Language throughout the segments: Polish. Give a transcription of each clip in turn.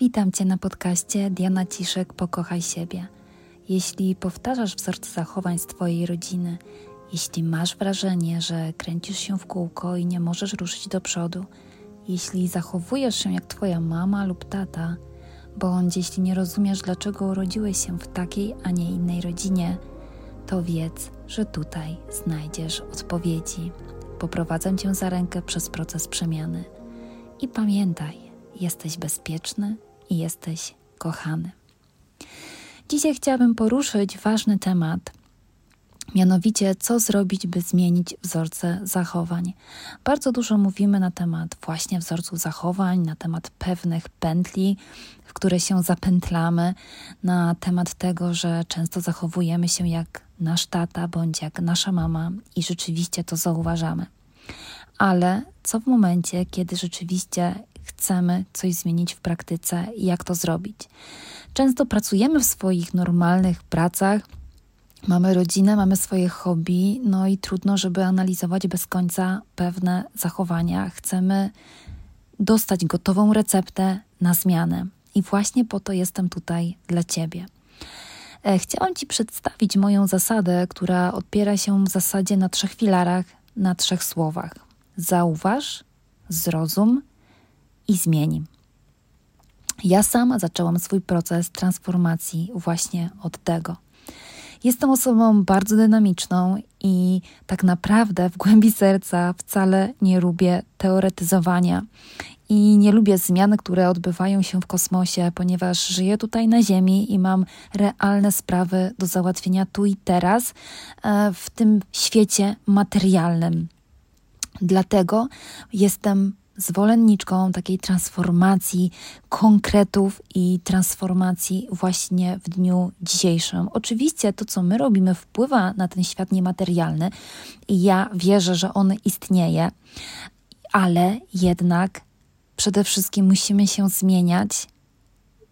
Witam Cię na podcaście Diana Ciszek Pokochaj siebie. Jeśli powtarzasz wzorce zachowań z Twojej rodziny, jeśli masz wrażenie, że kręcisz się w kółko i nie możesz ruszyć do przodu, jeśli zachowujesz się jak Twoja mama lub tata, bądź jeśli nie rozumiesz, dlaczego urodziłeś się w takiej, a nie innej rodzinie, to wiedz, że tutaj znajdziesz odpowiedzi. Poprowadzę Cię za rękę przez proces przemiany. I pamiętaj, jesteś bezpieczny i jesteś kochany. Dzisiaj chciałabym poruszyć ważny temat, mianowicie co zrobić, by zmienić wzorce zachowań. Bardzo dużo mówimy na temat właśnie wzorców zachowań, na temat pewnych pętli, w które się zapętlamy, na temat tego, że często zachowujemy się jak nasz tata bądź jak nasza mama i rzeczywiście to zauważamy. Ale co w momencie, kiedy rzeczywiście chcemy coś zmienić w praktyce i jak to zrobić. Często pracujemy w swoich normalnych pracach, mamy rodzinę, mamy swoje hobby, no i trudno, żeby analizować bez końca pewne zachowania. Chcemy dostać gotową receptę na zmianę. I właśnie po to jestem tutaj dla Ciebie. E, chciałam Ci przedstawić moją zasadę, która opiera się w zasadzie na trzech filarach, na trzech słowach. Zauważ, zrozum i zmieni. Ja sama zaczęłam swój proces transformacji właśnie od tego. Jestem osobą bardzo dynamiczną i tak naprawdę w głębi serca wcale nie lubię teoretyzowania i nie lubię zmian, które odbywają się w kosmosie, ponieważ żyję tutaj na Ziemi i mam realne sprawy do załatwienia tu i teraz e, w tym świecie materialnym. Dlatego jestem zwolenniczką takiej transformacji konkretów i transformacji właśnie w dniu dzisiejszym. Oczywiście to, co my robimy, wpływa na ten świat niematerialny i ja wierzę, że on istnieje, ale jednak przede wszystkim musimy się zmieniać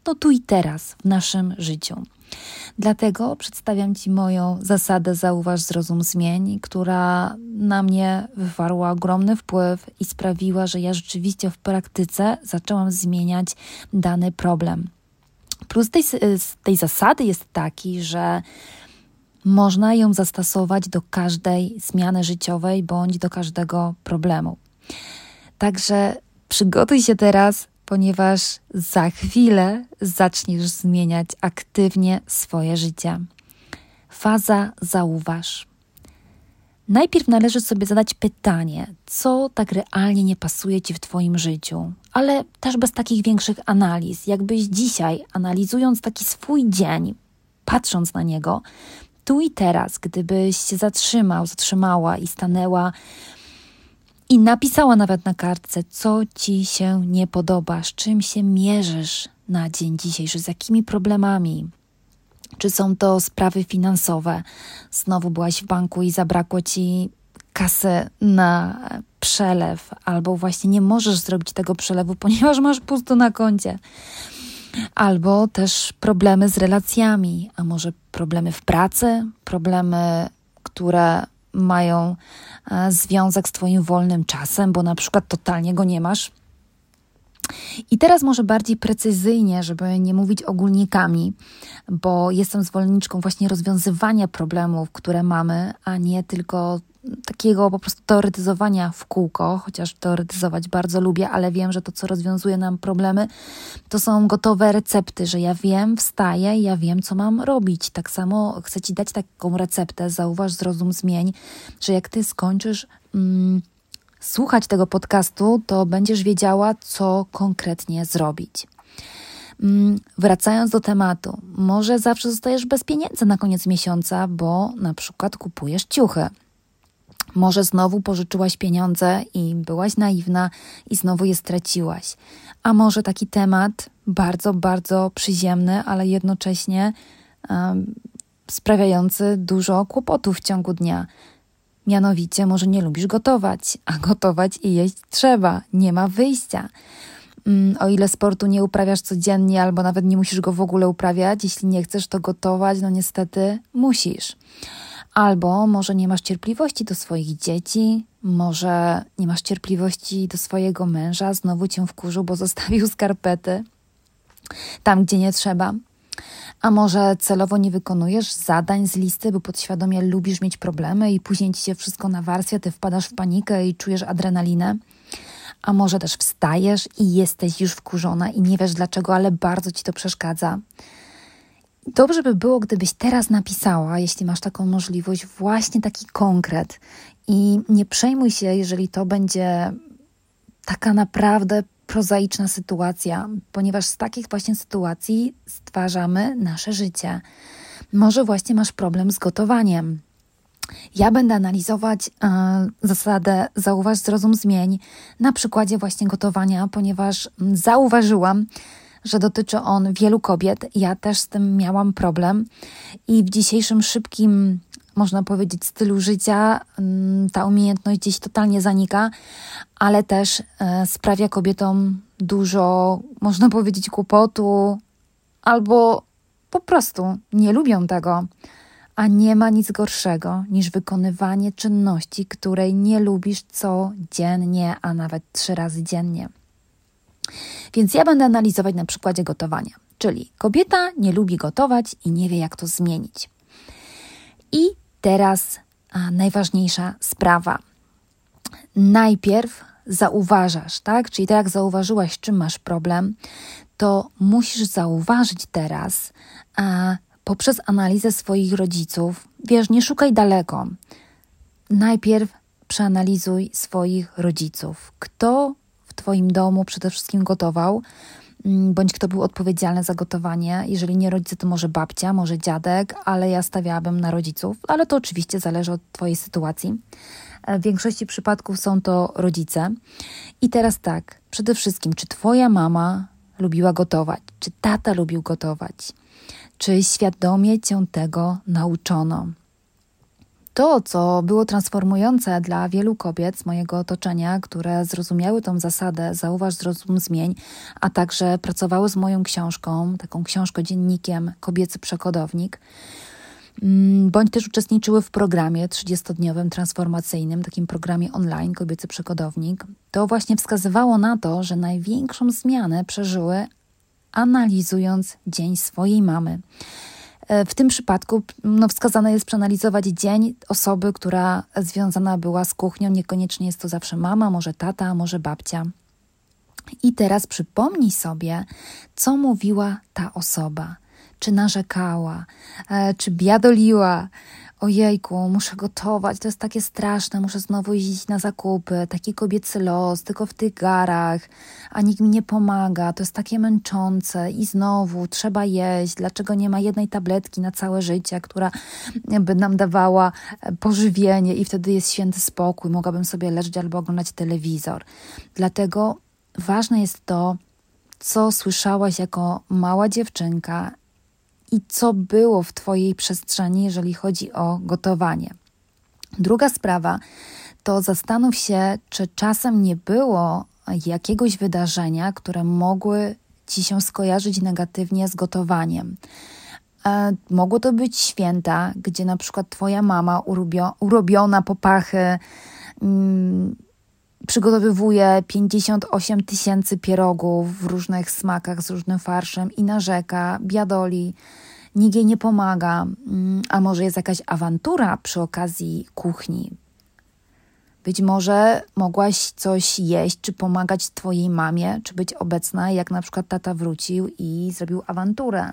no tu i teraz w naszym życiu. Dlatego przedstawiam Ci moją zasadę Zauważ, zrozum, zmień, która na mnie wywarła ogromny wpływ i sprawiła, że ja rzeczywiście w praktyce zaczęłam zmieniać dany problem. Plus tej, tej zasady jest taki, że można ją zastosować do każdej zmiany życiowej bądź do każdego problemu. Także przygotuj się teraz ponieważ za chwilę zaczniesz zmieniać aktywnie swoje życie. Faza zauważ. Najpierw należy sobie zadać pytanie, co tak realnie nie pasuje ci w Twoim życiu, ale też bez takich większych analiz. Jakbyś dzisiaj, analizując taki swój dzień, patrząc na niego, tu i teraz, gdybyś się zatrzymał, zatrzymała i stanęła i napisała nawet na kartce, co ci się nie podoba, z czym się mierzysz na dzień dzisiejszy, z jakimi problemami. Czy są to sprawy finansowe? Znowu byłaś w banku i zabrakło ci kasy na przelew, albo właśnie nie możesz zrobić tego przelewu, ponieważ masz pusto na koncie. Albo też problemy z relacjami, a może problemy w pracy, problemy, które mają e, związek z Twoim wolnym czasem, bo na przykład totalnie go nie masz. I teraz może bardziej precyzyjnie, żeby nie mówić ogólnikami, bo jestem zwolenniczką właśnie rozwiązywania problemów, które mamy, a nie tylko takiego po prostu teoretyzowania w kółko, chociaż teoretyzować bardzo lubię, ale wiem, że to, co rozwiązuje nam problemy, to są gotowe recepty, że ja wiem, wstaję, ja wiem, co mam robić. Tak samo chcę Ci dać taką receptę, zauważ, zrozum, zmień, że jak Ty skończysz. Mm, słuchać tego podcastu, to będziesz wiedziała, co konkretnie zrobić. Mm, wracając do tematu, może zawsze zostajesz bez pieniędzy na koniec miesiąca, bo na przykład kupujesz ciuchy. Może znowu pożyczyłaś pieniądze i byłaś naiwna i znowu je straciłaś. A może taki temat bardzo, bardzo przyziemny, ale jednocześnie um, sprawiający dużo kłopotów w ciągu dnia. Mianowicie, może nie lubisz gotować, a gotować i jeść trzeba, nie ma wyjścia. Um, o ile sportu nie uprawiasz codziennie, albo nawet nie musisz go w ogóle uprawiać, jeśli nie chcesz to gotować, no niestety musisz. Albo może nie masz cierpliwości do swoich dzieci, może nie masz cierpliwości do swojego męża, znowu cię wkurzył, bo zostawił skarpety. tam, gdzie nie trzeba. A może celowo nie wykonujesz zadań z listy, bo podświadomie lubisz mieć problemy i później ci się wszystko nawarstwia, ty wpadasz w panikę i czujesz adrenalinę. A może też wstajesz i jesteś już wkurzona i nie wiesz dlaczego, ale bardzo ci to przeszkadza. Dobrze by było, gdybyś teraz napisała, jeśli masz taką możliwość, właśnie taki konkret. I nie przejmuj się, jeżeli to będzie taka naprawdę prozaiczna sytuacja, ponieważ z takich właśnie sytuacji stwarzamy nasze życie. Może właśnie masz problem z gotowaniem. Ja będę analizować e, zasadę zauważ, zrozum, zmień na przykładzie właśnie gotowania, ponieważ zauważyłam, że dotyczy on wielu kobiet. Ja też z tym miałam problem i w dzisiejszym szybkim, można powiedzieć, stylu życia mm, ta umiejętność gdzieś totalnie zanika, ale też e, sprawia kobietom dużo, można powiedzieć, kłopotu albo po prostu nie lubią tego. A nie ma nic gorszego niż wykonywanie czynności, której nie lubisz codziennie, a nawet trzy razy dziennie. Więc ja będę analizować na przykładzie gotowania. Czyli kobieta nie lubi gotować i nie wie, jak to zmienić. I teraz a, najważniejsza sprawa. Najpierw zauważasz, tak? Czyli tak jak zauważyłaś, czym masz problem, to musisz zauważyć teraz a, poprzez analizę swoich rodziców. Wiesz, nie szukaj daleko. Najpierw przeanalizuj swoich rodziców. Kto Twoim domu przede wszystkim gotował, bądź kto był odpowiedzialny za gotowanie. Jeżeli nie rodzice, to może babcia, może dziadek, ale ja stawiałabym na rodziców, ale to oczywiście zależy od Twojej sytuacji. E, w większości przypadków są to rodzice. I teraz tak, przede wszystkim, czy Twoja mama lubiła gotować, czy tata lubił gotować, czy świadomie cię tego nauczono. To, co było transformujące dla wielu kobiet z mojego otoczenia, które zrozumiały tą zasadę zauważ, zrozum, zmień, a także pracowały z moją książką, taką książką dziennikiem Kobiecy Przekodownik, mm, bądź też uczestniczyły w programie 30-dniowym transformacyjnym, takim programie online Kobiecy Przekodownik, to właśnie wskazywało na to, że największą zmianę przeżyły analizując dzień swojej mamy. E, w tym przypadku no, wskazane jest przeanalizować dzień osoby, która związana była z kuchnią. Niekoniecznie jest to zawsze mama, może tata, może babcia. I teraz przypomnij sobie, co mówiła ta osoba. Czy narzekała, e, czy biadoliła, ojejku, muszę gotować, to jest takie straszne, muszę znowu iść na zakupy, taki kobiecy los, tylko w tych garach, a nikt mi nie pomaga, to jest takie męczące i znowu trzeba jeść, dlaczego nie ma jednej tabletki na całe życie, która by nam dawała e, pożywienie i wtedy jest święty spokój, mogłabym sobie leżeć albo oglądać telewizor. Dlatego ważne jest to, co słyszałaś jako mała dziewczynka i co było w Twojej przestrzeni, jeżeli chodzi o gotowanie. Druga sprawa to zastanów się, czy czasem nie było jakiegoś wydarzenia, które mogły Ci się skojarzyć negatywnie z gotowaniem. E, mogło to być święta, gdzie na przykład Twoja mama urubio, urobiona po pachy mm, przygotowywuje 58 tysięcy pierogów w różnych smakach z różnym farszem i narzeka, biadoli, nikt jej nie pomaga, mm, a może jest jakaś awantura przy okazji kuchni. Być może mogłaś coś jeść, czy pomagać Twojej mamie, czy być obecna, jak na przykład tata wrócił i zrobił awanturę.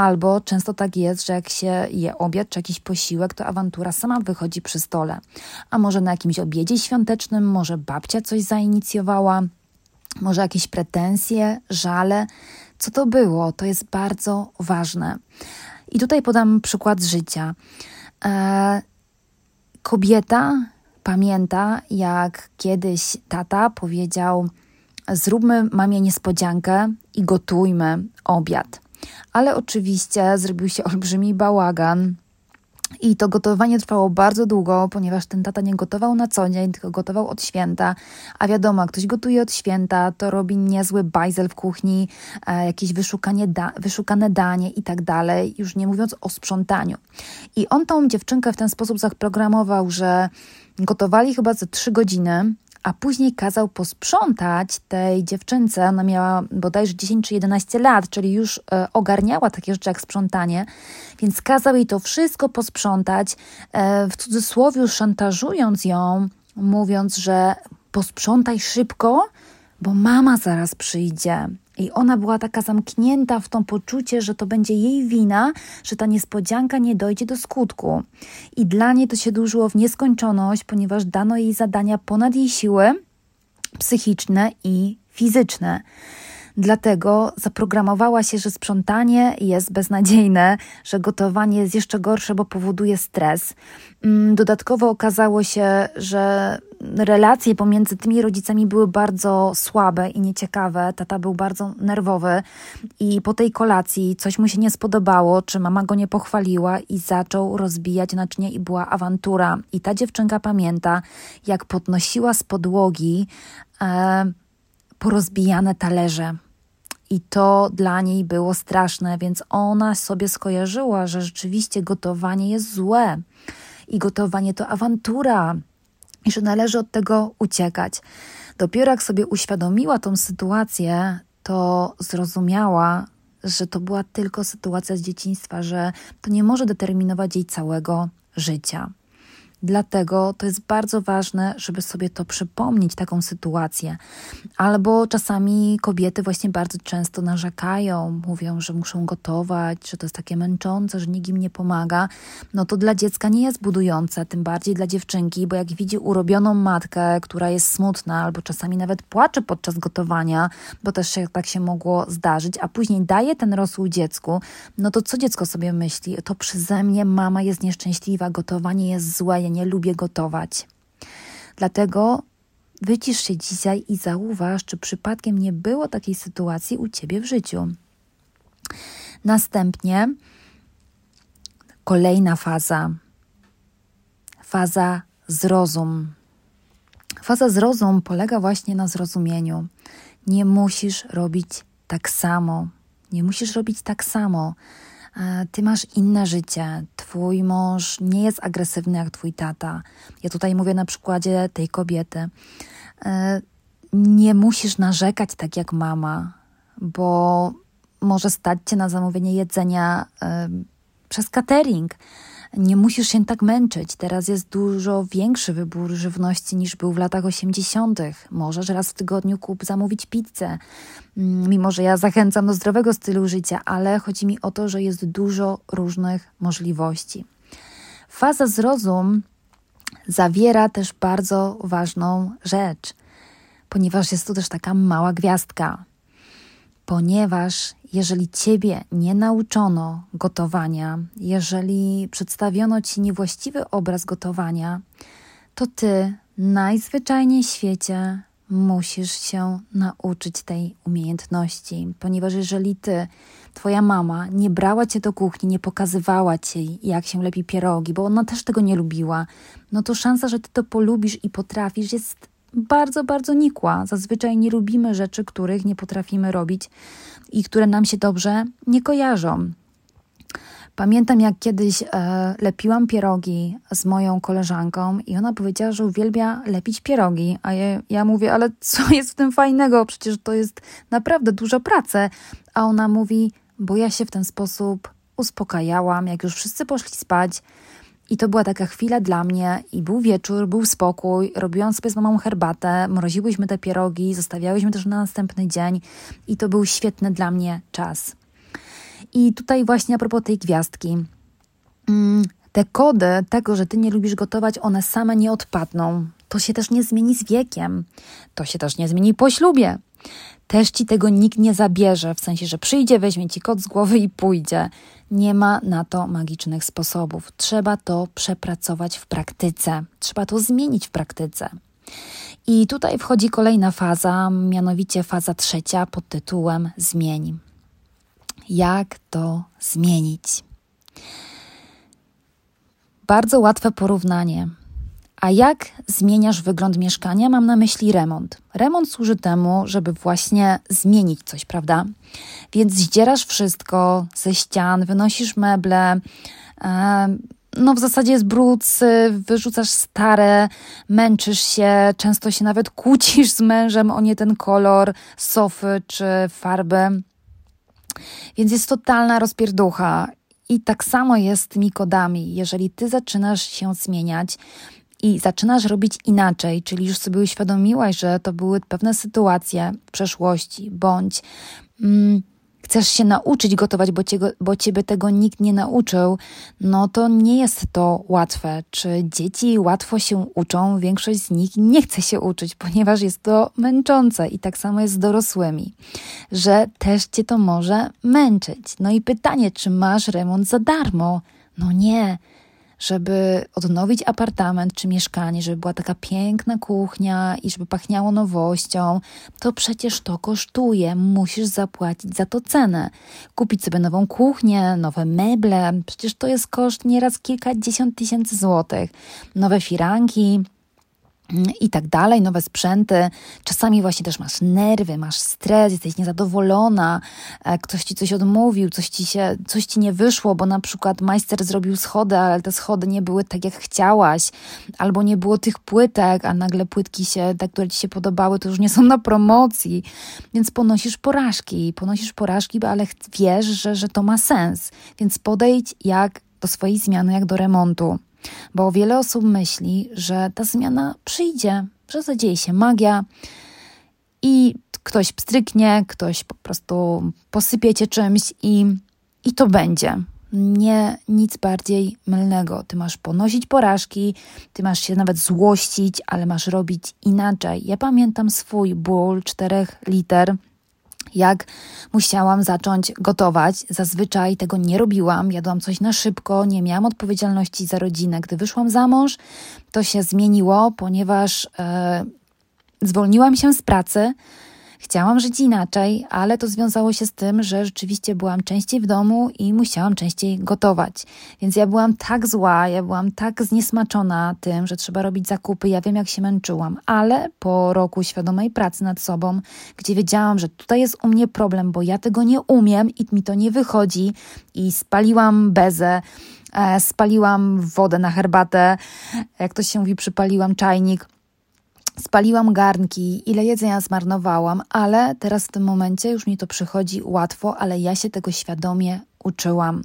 Albo często tak jest, że jak się je obiad czy jakiś posiłek, to awantura sama wychodzi przy stole. A może na jakimś obiedzie świątecznym, może babcia coś zainicjowała, może jakieś pretensje, żale. Co to było? To jest bardzo ważne. I tutaj podam przykład życia. E, kobieta pamięta, jak kiedyś tata powiedział: Zróbmy mamie niespodziankę i gotujmy obiad. Ale oczywiście zrobił się olbrzymi bałagan. I to gotowanie trwało bardzo długo, ponieważ ten tata nie gotował na co dzień, tylko gotował od święta. A wiadomo, ktoś gotuje od święta, to robi niezły bajzel w kuchni, e, jakieś wyszukanie da wyszukane danie i tak dalej, już nie mówiąc o sprzątaniu. I on tą dziewczynkę w ten sposób zaprogramował, że gotowali chyba za trzy godziny, a później kazał posprzątać tej dziewczynce. Ona miała bodajże 10 czy 11 lat, czyli już e, ogarniała takie rzeczy jak sprzątanie, więc kazał jej to wszystko posprzątać, e, w cudzysłowie szantażując ją, mówiąc, że posprzątaj szybko, bo mama zaraz przyjdzie. I ona była taka zamknięta w to poczucie, że to będzie jej wina, że ta niespodzianka nie dojdzie do skutku. I dla niej to się dłużyło w nieskończoność, ponieważ dano jej zadania ponad jej siły psychiczne i fizyczne. Dlatego zaprogramowała się, że sprzątanie jest beznadziejne, że gotowanie jest jeszcze gorsze, bo powoduje stres. Mm, dodatkowo okazało się, że relacje pomiędzy tymi rodzicami były bardzo słabe i nieciekawe. Tata był bardzo nerwowy i po tej kolacji coś mu się nie spodobało, czy mama go nie pochwaliła i zaczął rozbijać naczynie i była awantura. I ta dziewczynka pamięta, jak podnosiła z podłogi e, porozbijane talerze. I to dla niej było straszne, więc ona sobie skojarzyła, że rzeczywiście gotowanie jest złe i gotowanie to awantura i że należy od tego uciekać. Dopiero jak sobie uświadomiła tą sytuację, to zrozumiała, że to była tylko sytuacja z dzieciństwa, że to nie może determinować jej całego życia. Dlatego to jest bardzo ważne, żeby sobie to przypomnieć, taką sytuację. Albo czasami kobiety właśnie bardzo często narzekają, mówią, że muszą gotować, że to jest takie męczące, że nikt im nie pomaga. No to dla dziecka nie jest budujące, tym bardziej dla dziewczynki, bo jak widzi urobioną matkę, która jest smutna, albo czasami nawet płacze podczas gotowania, bo też się, tak się mogło zdarzyć, a później daje ten rosół dziecku, no to co dziecko sobie myśli? To przeze mnie mama jest nieszczęśliwa, gotowanie jest złe, nie lubię gotować. Dlatego wycisz się dzisiaj i zauważ, czy przypadkiem nie było takiej sytuacji u ciebie w życiu. Następnie kolejna faza. Faza zrozum. Faza zrozum polega właśnie na zrozumieniu. Nie musisz robić tak samo. Nie musisz robić tak samo. E, ty masz inne życie, twój mąż nie jest agresywny jak twój tata. Ja tutaj mówię na przykładzie tej kobiety. E, nie musisz narzekać tak jak mama, bo może stać cię na zamówienie jedzenia e, przez catering nie musisz się tak męczyć. Teraz jest dużo większy wybór żywności niż był w latach 80. Możesz raz w tygodniu kup zamówić pizzę. Mm, mimo, że ja zachęcam do zdrowego stylu życia, ale chodzi mi o to, że jest dużo różnych możliwości. Faza zrozum zawiera też bardzo ważną rzecz, ponieważ jest tu też taka mała gwiazdka. Ponieważ jeżeli ciebie nie nauczono gotowania, jeżeli przedstawiono ci niewłaściwy obraz gotowania, to ty najzwyczajniej w świecie musisz się nauczyć tej umiejętności, ponieważ jeżeli ty, twoja mama, nie brała cię do kuchni, nie pokazywała ci, jak się lepi pierogi, bo ona też tego nie lubiła, no to szansa, że ty to polubisz i potrafisz, jest bardzo, bardzo nikła. Zazwyczaj nie lubimy rzeczy, których nie potrafimy robić i które nam się dobrze nie kojarzą. Pamiętam, jak kiedyś e, lepiłam pierogi z moją koleżanką i ona powiedziała, że uwielbia lepić pierogi. A ja, ja mówię, ale co jest w tym fajnego? Przecież to jest naprawdę duża praca. A ona mówi, bo ja się w ten sposób uspokajałam, jak już wszyscy poszli spać. I to była taka chwila dla mnie i był wieczór, był spokój, robiłam sobie z mamą herbatę, mroziłyśmy te pierogi, zostawiałyśmy też na następny dzień i to był świetny dla mnie czas. I tutaj właśnie a propos tej gwiazdki. Mm, te kody tego, że ty nie lubisz gotować, one same nie odpadną. To się też nie zmieni z wiekiem. To się też nie zmieni po ślubie. Też ci tego nikt nie zabierze, w sensie, że przyjdzie, weźmie ci kot z głowy i pójdzie. Nie ma na to magicznych sposobów. Trzeba to przepracować w praktyce, trzeba to zmienić w praktyce. I tutaj wchodzi kolejna faza, mianowicie faza trzecia pod tytułem Zmień. Jak to zmienić? Bardzo łatwe porównanie. A jak zmieniasz wygląd mieszkania? Mam na myśli remont. Remont służy temu, żeby właśnie zmienić coś, prawda? Więc zdzierasz wszystko ze ścian, wynosisz meble, no w zasadzie jest brud, wyrzucasz stare, męczysz się, często się nawet kłócisz z mężem o nie ten kolor sofy czy farby. Więc jest totalna rozpierducha. I tak samo jest z tymi kodami. Jeżeli ty zaczynasz się zmieniać, i zaczynasz robić inaczej, czyli już sobie uświadomiłaś, że to były pewne sytuacje w przeszłości, bądź mm, chcesz się nauczyć gotować, bo, ciebie, bo ciebie tego nikt nie nauczył, no to nie jest to łatwe. Czy dzieci łatwo się uczą? Większość z nich nie chce się uczyć, ponieważ jest to męczące i tak samo jest z dorosłymi, że też cię to może męczyć. No i pytanie, czy masz remont za darmo? No nie żeby odnowić apartament czy mieszkanie, żeby była taka piękna kuchnia i żeby pachniało nowością, to przecież to kosztuje. Musisz zapłacić za to cenę. Kupić sobie nową kuchnię, nowe meble, przecież to jest koszt nieraz kilkadziesiąt tysięcy złotych. Nowe firanki, i tak dalej, nowe sprzęty. Czasami właśnie też masz nerwy, masz stres, jesteś niezadowolona, e, ktoś ci coś odmówił, coś ci, się, coś ci nie wyszło, bo na przykład majster zrobił schody, ale te schody nie były tak, jak chciałaś, albo nie było tych płytek, a nagle płytki się, te, które ci się podobały, to już nie są na promocji, więc ponosisz porażki, ponosisz porażki, ale wiesz, że, że to ma sens, więc podejdź jak do swojej zmiany, jak do remontu. Bo wiele osób myśli, że ta zmiana przyjdzie, że zadzieje się magia i ktoś pstryknie, ktoś po prostu posypie cię czymś i, i to będzie. Nie nic bardziej mylnego. Ty masz ponosić porażki, ty masz się nawet złościć, ale masz robić inaczej. Ja pamiętam swój ból czterech liter jak musiałam zacząć gotować. Zazwyczaj tego nie robiłam, jadłam coś na szybko, nie miałam odpowiedzialności za rodzinę. Gdy wyszłam za mąż, to się zmieniło, ponieważ e, zwolniłam się z pracy Chciałam żyć inaczej, ale to związało się z tym, że rzeczywiście byłam częściej w domu i musiałam częściej gotować. Więc ja byłam tak zła, ja byłam tak zniesmaczona tym, że trzeba robić zakupy. Ja wiem, jak się męczyłam, ale po roku świadomej pracy nad sobą, gdzie wiedziałam, że tutaj jest u mnie problem, bo ja tego nie umiem i mi to nie wychodzi, i spaliłam bezę e, spaliłam wodę na herbatę, jak to się mówi, przypaliłam czajnik Spaliłam garnki, ile jedzenia zmarnowałam, ale teraz w tym momencie już mi to przychodzi łatwo, ale ja się tego świadomie uczyłam.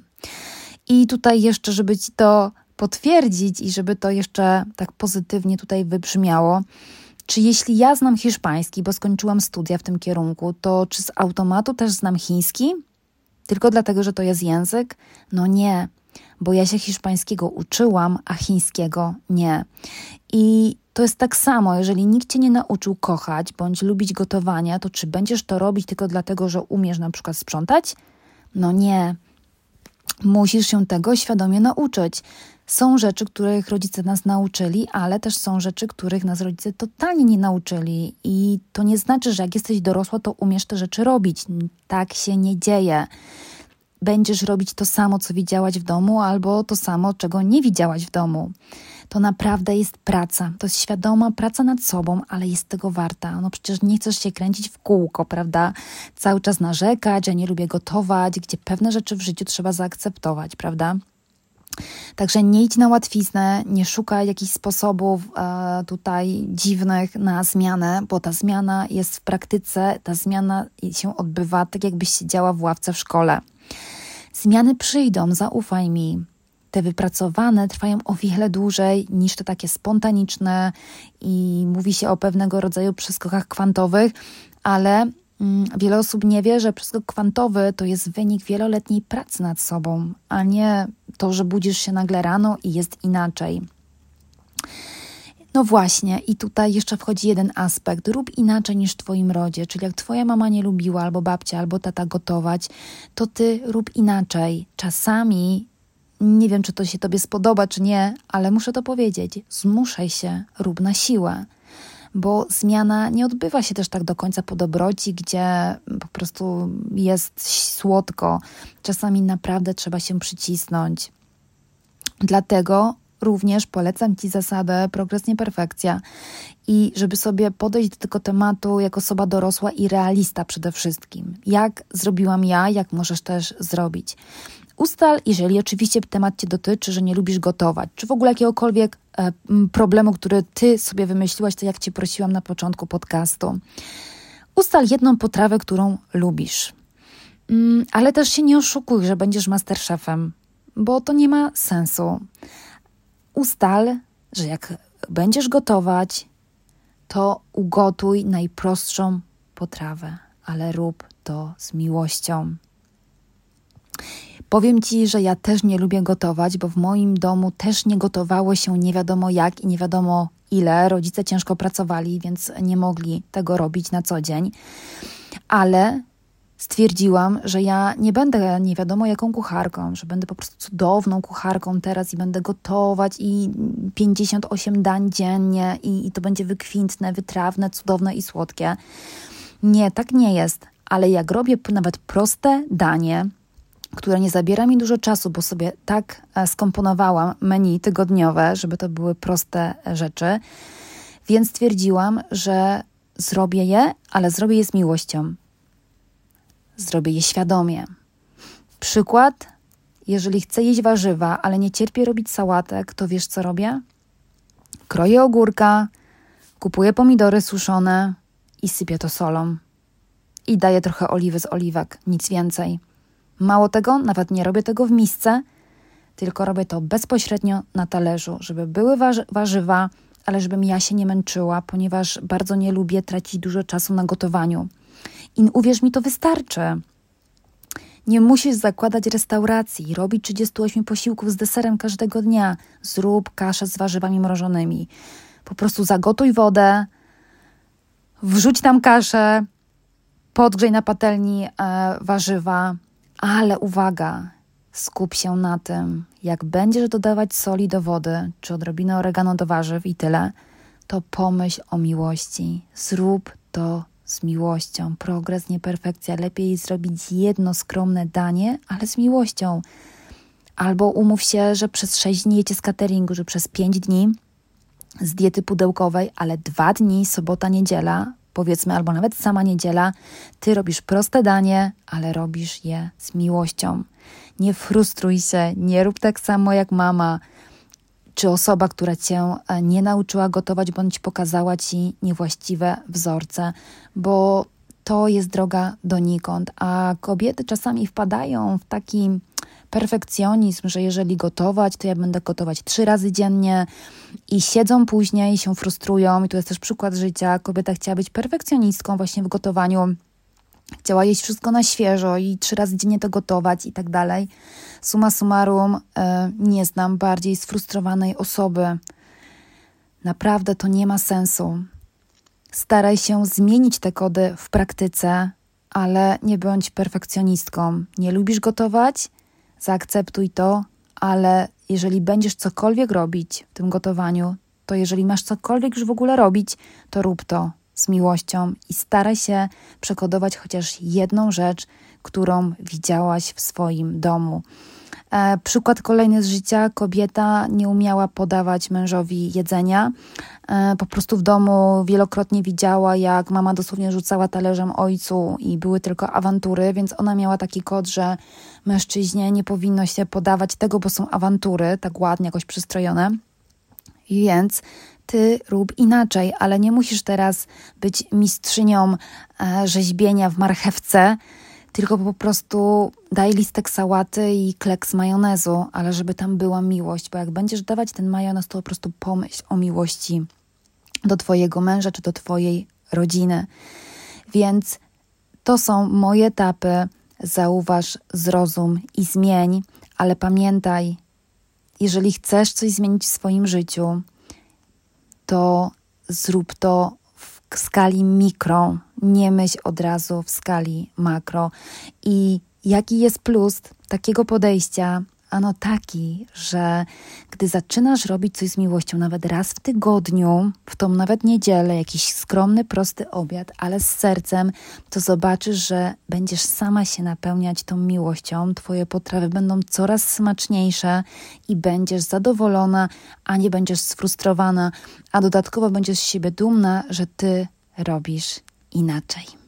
I tutaj jeszcze, żeby ci to potwierdzić i żeby to jeszcze tak pozytywnie tutaj wybrzmiało, czy jeśli ja znam hiszpański, bo skończyłam studia w tym kierunku, to czy z automatu też znam chiński? Tylko dlatego, że to jest język? No nie, bo ja się hiszpańskiego uczyłam, a chińskiego nie. I to jest tak samo, jeżeli nikt cię nie nauczył kochać bądź lubić gotowania, to czy będziesz to robić tylko dlatego, że umiesz na przykład sprzątać? No nie. Musisz się tego świadomie nauczyć. Są rzeczy, których rodzice nas nauczyli, ale też są rzeczy, których nas rodzice totalnie nie nauczyli. I to nie znaczy, że jak jesteś dorosła, to umiesz te rzeczy robić. Tak się nie dzieje będziesz robić to samo, co widziałaś w domu, albo to samo, czego nie widziałaś w domu. To naprawdę jest praca. To jest świadoma praca nad sobą, ale jest tego warta. No przecież nie chcesz się kręcić w kółko, prawda? Cały czas narzekać, że nie lubię gotować, gdzie pewne rzeczy w życiu trzeba zaakceptować, prawda? Także nie idź na łatwiznę, nie szukaj jakichś sposobów e, tutaj dziwnych na zmianę, bo ta zmiana jest w praktyce, ta zmiana się odbywa tak, jakbyś siedziała w ławce w szkole. Zmiany przyjdą, zaufaj mi. Te wypracowane trwają o wiele dłużej niż te takie spontaniczne i mówi się o pewnego rodzaju przeskokach kwantowych, ale mm, wiele osób nie wie, że przeskok kwantowy to jest wynik wieloletniej pracy nad sobą, a nie to, że budzisz się nagle rano i jest inaczej. No właśnie, i tutaj jeszcze wchodzi jeden aspekt. Rób inaczej niż w Twoim rodzie, czyli jak Twoja mama nie lubiła, albo babcia, albo tata gotować, to Ty rób inaczej. Czasami, nie wiem, czy to się Tobie spodoba, czy nie, ale muszę to powiedzieć, zmuszaj się, rób na siłę. Bo zmiana nie odbywa się też tak do końca po dobroci, gdzie po prostu jest słodko. Czasami naprawdę trzeba się przycisnąć. Dlatego również polecam Ci zasadę progres nie perfekcja i żeby sobie podejść do tego tematu jako osoba dorosła i realista przede wszystkim. Jak zrobiłam ja, jak możesz też zrobić. Ustal, jeżeli oczywiście temat Cię dotyczy, że nie lubisz gotować, czy w ogóle jakiegokolwiek e, problemu, który Ty sobie wymyśliłaś, to jak Cię prosiłam na początku podcastu. Ustal jedną potrawę, którą lubisz. Mm, ale też się nie oszukuj, że będziesz masterchefem, bo to nie ma sensu. Ustal, że jak będziesz gotować, to ugotuj najprostszą potrawę, ale rób to z miłością. Powiem ci, że ja też nie lubię gotować, bo w moim domu też nie gotowało się nie wiadomo jak i nie wiadomo ile. Rodzice ciężko pracowali, więc nie mogli tego robić na co dzień. Ale stwierdziłam, że ja nie będę nie wiadomo jaką kucharką, że będę po prostu cudowną kucharką teraz i będę gotować i 58 dań dziennie i, i to będzie wykwintne, wytrawne, cudowne i słodkie. Nie, tak nie jest. Ale jak robię nawet proste danie, które nie zabiera mi dużo czasu, bo sobie tak e, skomponowałam menu tygodniowe, żeby to były proste rzeczy, więc stwierdziłam, że zrobię je, ale zrobię je z miłością zrobię je świadomie. Przykład, jeżeli chcę jeść warzywa, ale nie cierpię robić sałatek, to wiesz co robię? Kroję ogórka, kupuję pomidory suszone i sypię to solą. I daję trochę oliwy z oliwek, nic więcej. Mało tego, nawet nie robię tego w misce, tylko robię to bezpośrednio na talerzu, żeby były warzywa, ale żebym ja się nie męczyła, ponieważ bardzo nie lubię tracić dużo czasu na gotowaniu. I uwierz mi, to wystarczy. Nie musisz zakładać restauracji, robić 38 posiłków z deserem każdego dnia. Zrób kaszę z warzywami mrożonymi. Po prostu zagotuj wodę, wrzuć tam kaszę, podgrzej na patelni e, warzywa, ale uwaga, skup się na tym, jak będziesz dodawać soli do wody, czy odrobinę oregano do warzyw i tyle, to pomyśl o miłości. Zrób to z miłością. Progres, nie perfekcja. Lepiej zrobić jedno skromne danie, ale z miłością. Albo umów się, że przez 6 dni jecie z cateringu, że przez 5 dni z diety pudełkowej, ale dwa dni, sobota, niedziela, powiedzmy, albo nawet sama niedziela, ty robisz proste danie, ale robisz je z miłością. Nie frustruj się, nie rób tak samo jak mama czy osoba, która cię e, nie nauczyła gotować bądź pokazała ci niewłaściwe wzorce, bo to jest droga donikąd, a kobiety czasami wpadają w taki perfekcjonizm, że jeżeli gotować, to ja będę gotować trzy razy dziennie i siedzą później i się frustrują. I tu jest też przykład życia. Kobieta chciała być perfekcjonistką właśnie w gotowaniu Chciała jeść wszystko na świeżo i trzy razy dziennie to gotować i tak dalej. Suma summarum, e, nie znam bardziej sfrustrowanej osoby. Naprawdę to nie ma sensu. Staraj się zmienić te kody w praktyce, ale nie bądź perfekcjonistką. Nie lubisz gotować? Zaakceptuj to, ale jeżeli będziesz cokolwiek robić w tym gotowaniu, to jeżeli masz cokolwiek już w ogóle robić, to rób to z miłością i staraj się przekodować chociaż jedną rzecz, którą widziałaś w swoim domu. E, przykład kolejny z życia. Kobieta nie umiała podawać mężowi jedzenia. E, po prostu w domu wielokrotnie widziała, jak mama dosłownie rzucała talerzem ojcu i były tylko awantury, więc ona miała taki kod, że mężczyźnie nie powinno się podawać tego, bo są awantury, tak ładnie jakoś przystrojone. Więc ty rób inaczej, ale nie musisz teraz być mistrzynią e, rzeźbienia w marchewce, tylko po prostu daj listek sałaty i kleks majonezu, ale żeby tam była miłość, bo jak będziesz dawać ten majonez, to po prostu pomyśl o miłości do twojego męża czy do twojej rodziny. Więc to są moje etapy. Zauważ, zrozum i zmień, ale pamiętaj, jeżeli chcesz coś zmienić w swoim życiu, to zrób to w skali mikro, nie myśl od razu w skali makro. I jaki jest plus takiego podejścia Ano taki, że gdy zaczynasz robić coś z miłością, nawet raz w tygodniu, w tą nawet niedzielę, jakiś skromny, prosty obiad, ale z sercem, to zobaczysz, że będziesz sama się napełniać tą miłością. Twoje potrawy będą coraz smaczniejsze i będziesz zadowolona, a nie będziesz sfrustrowana, a dodatkowo będziesz z siebie dumna, że ty robisz inaczej.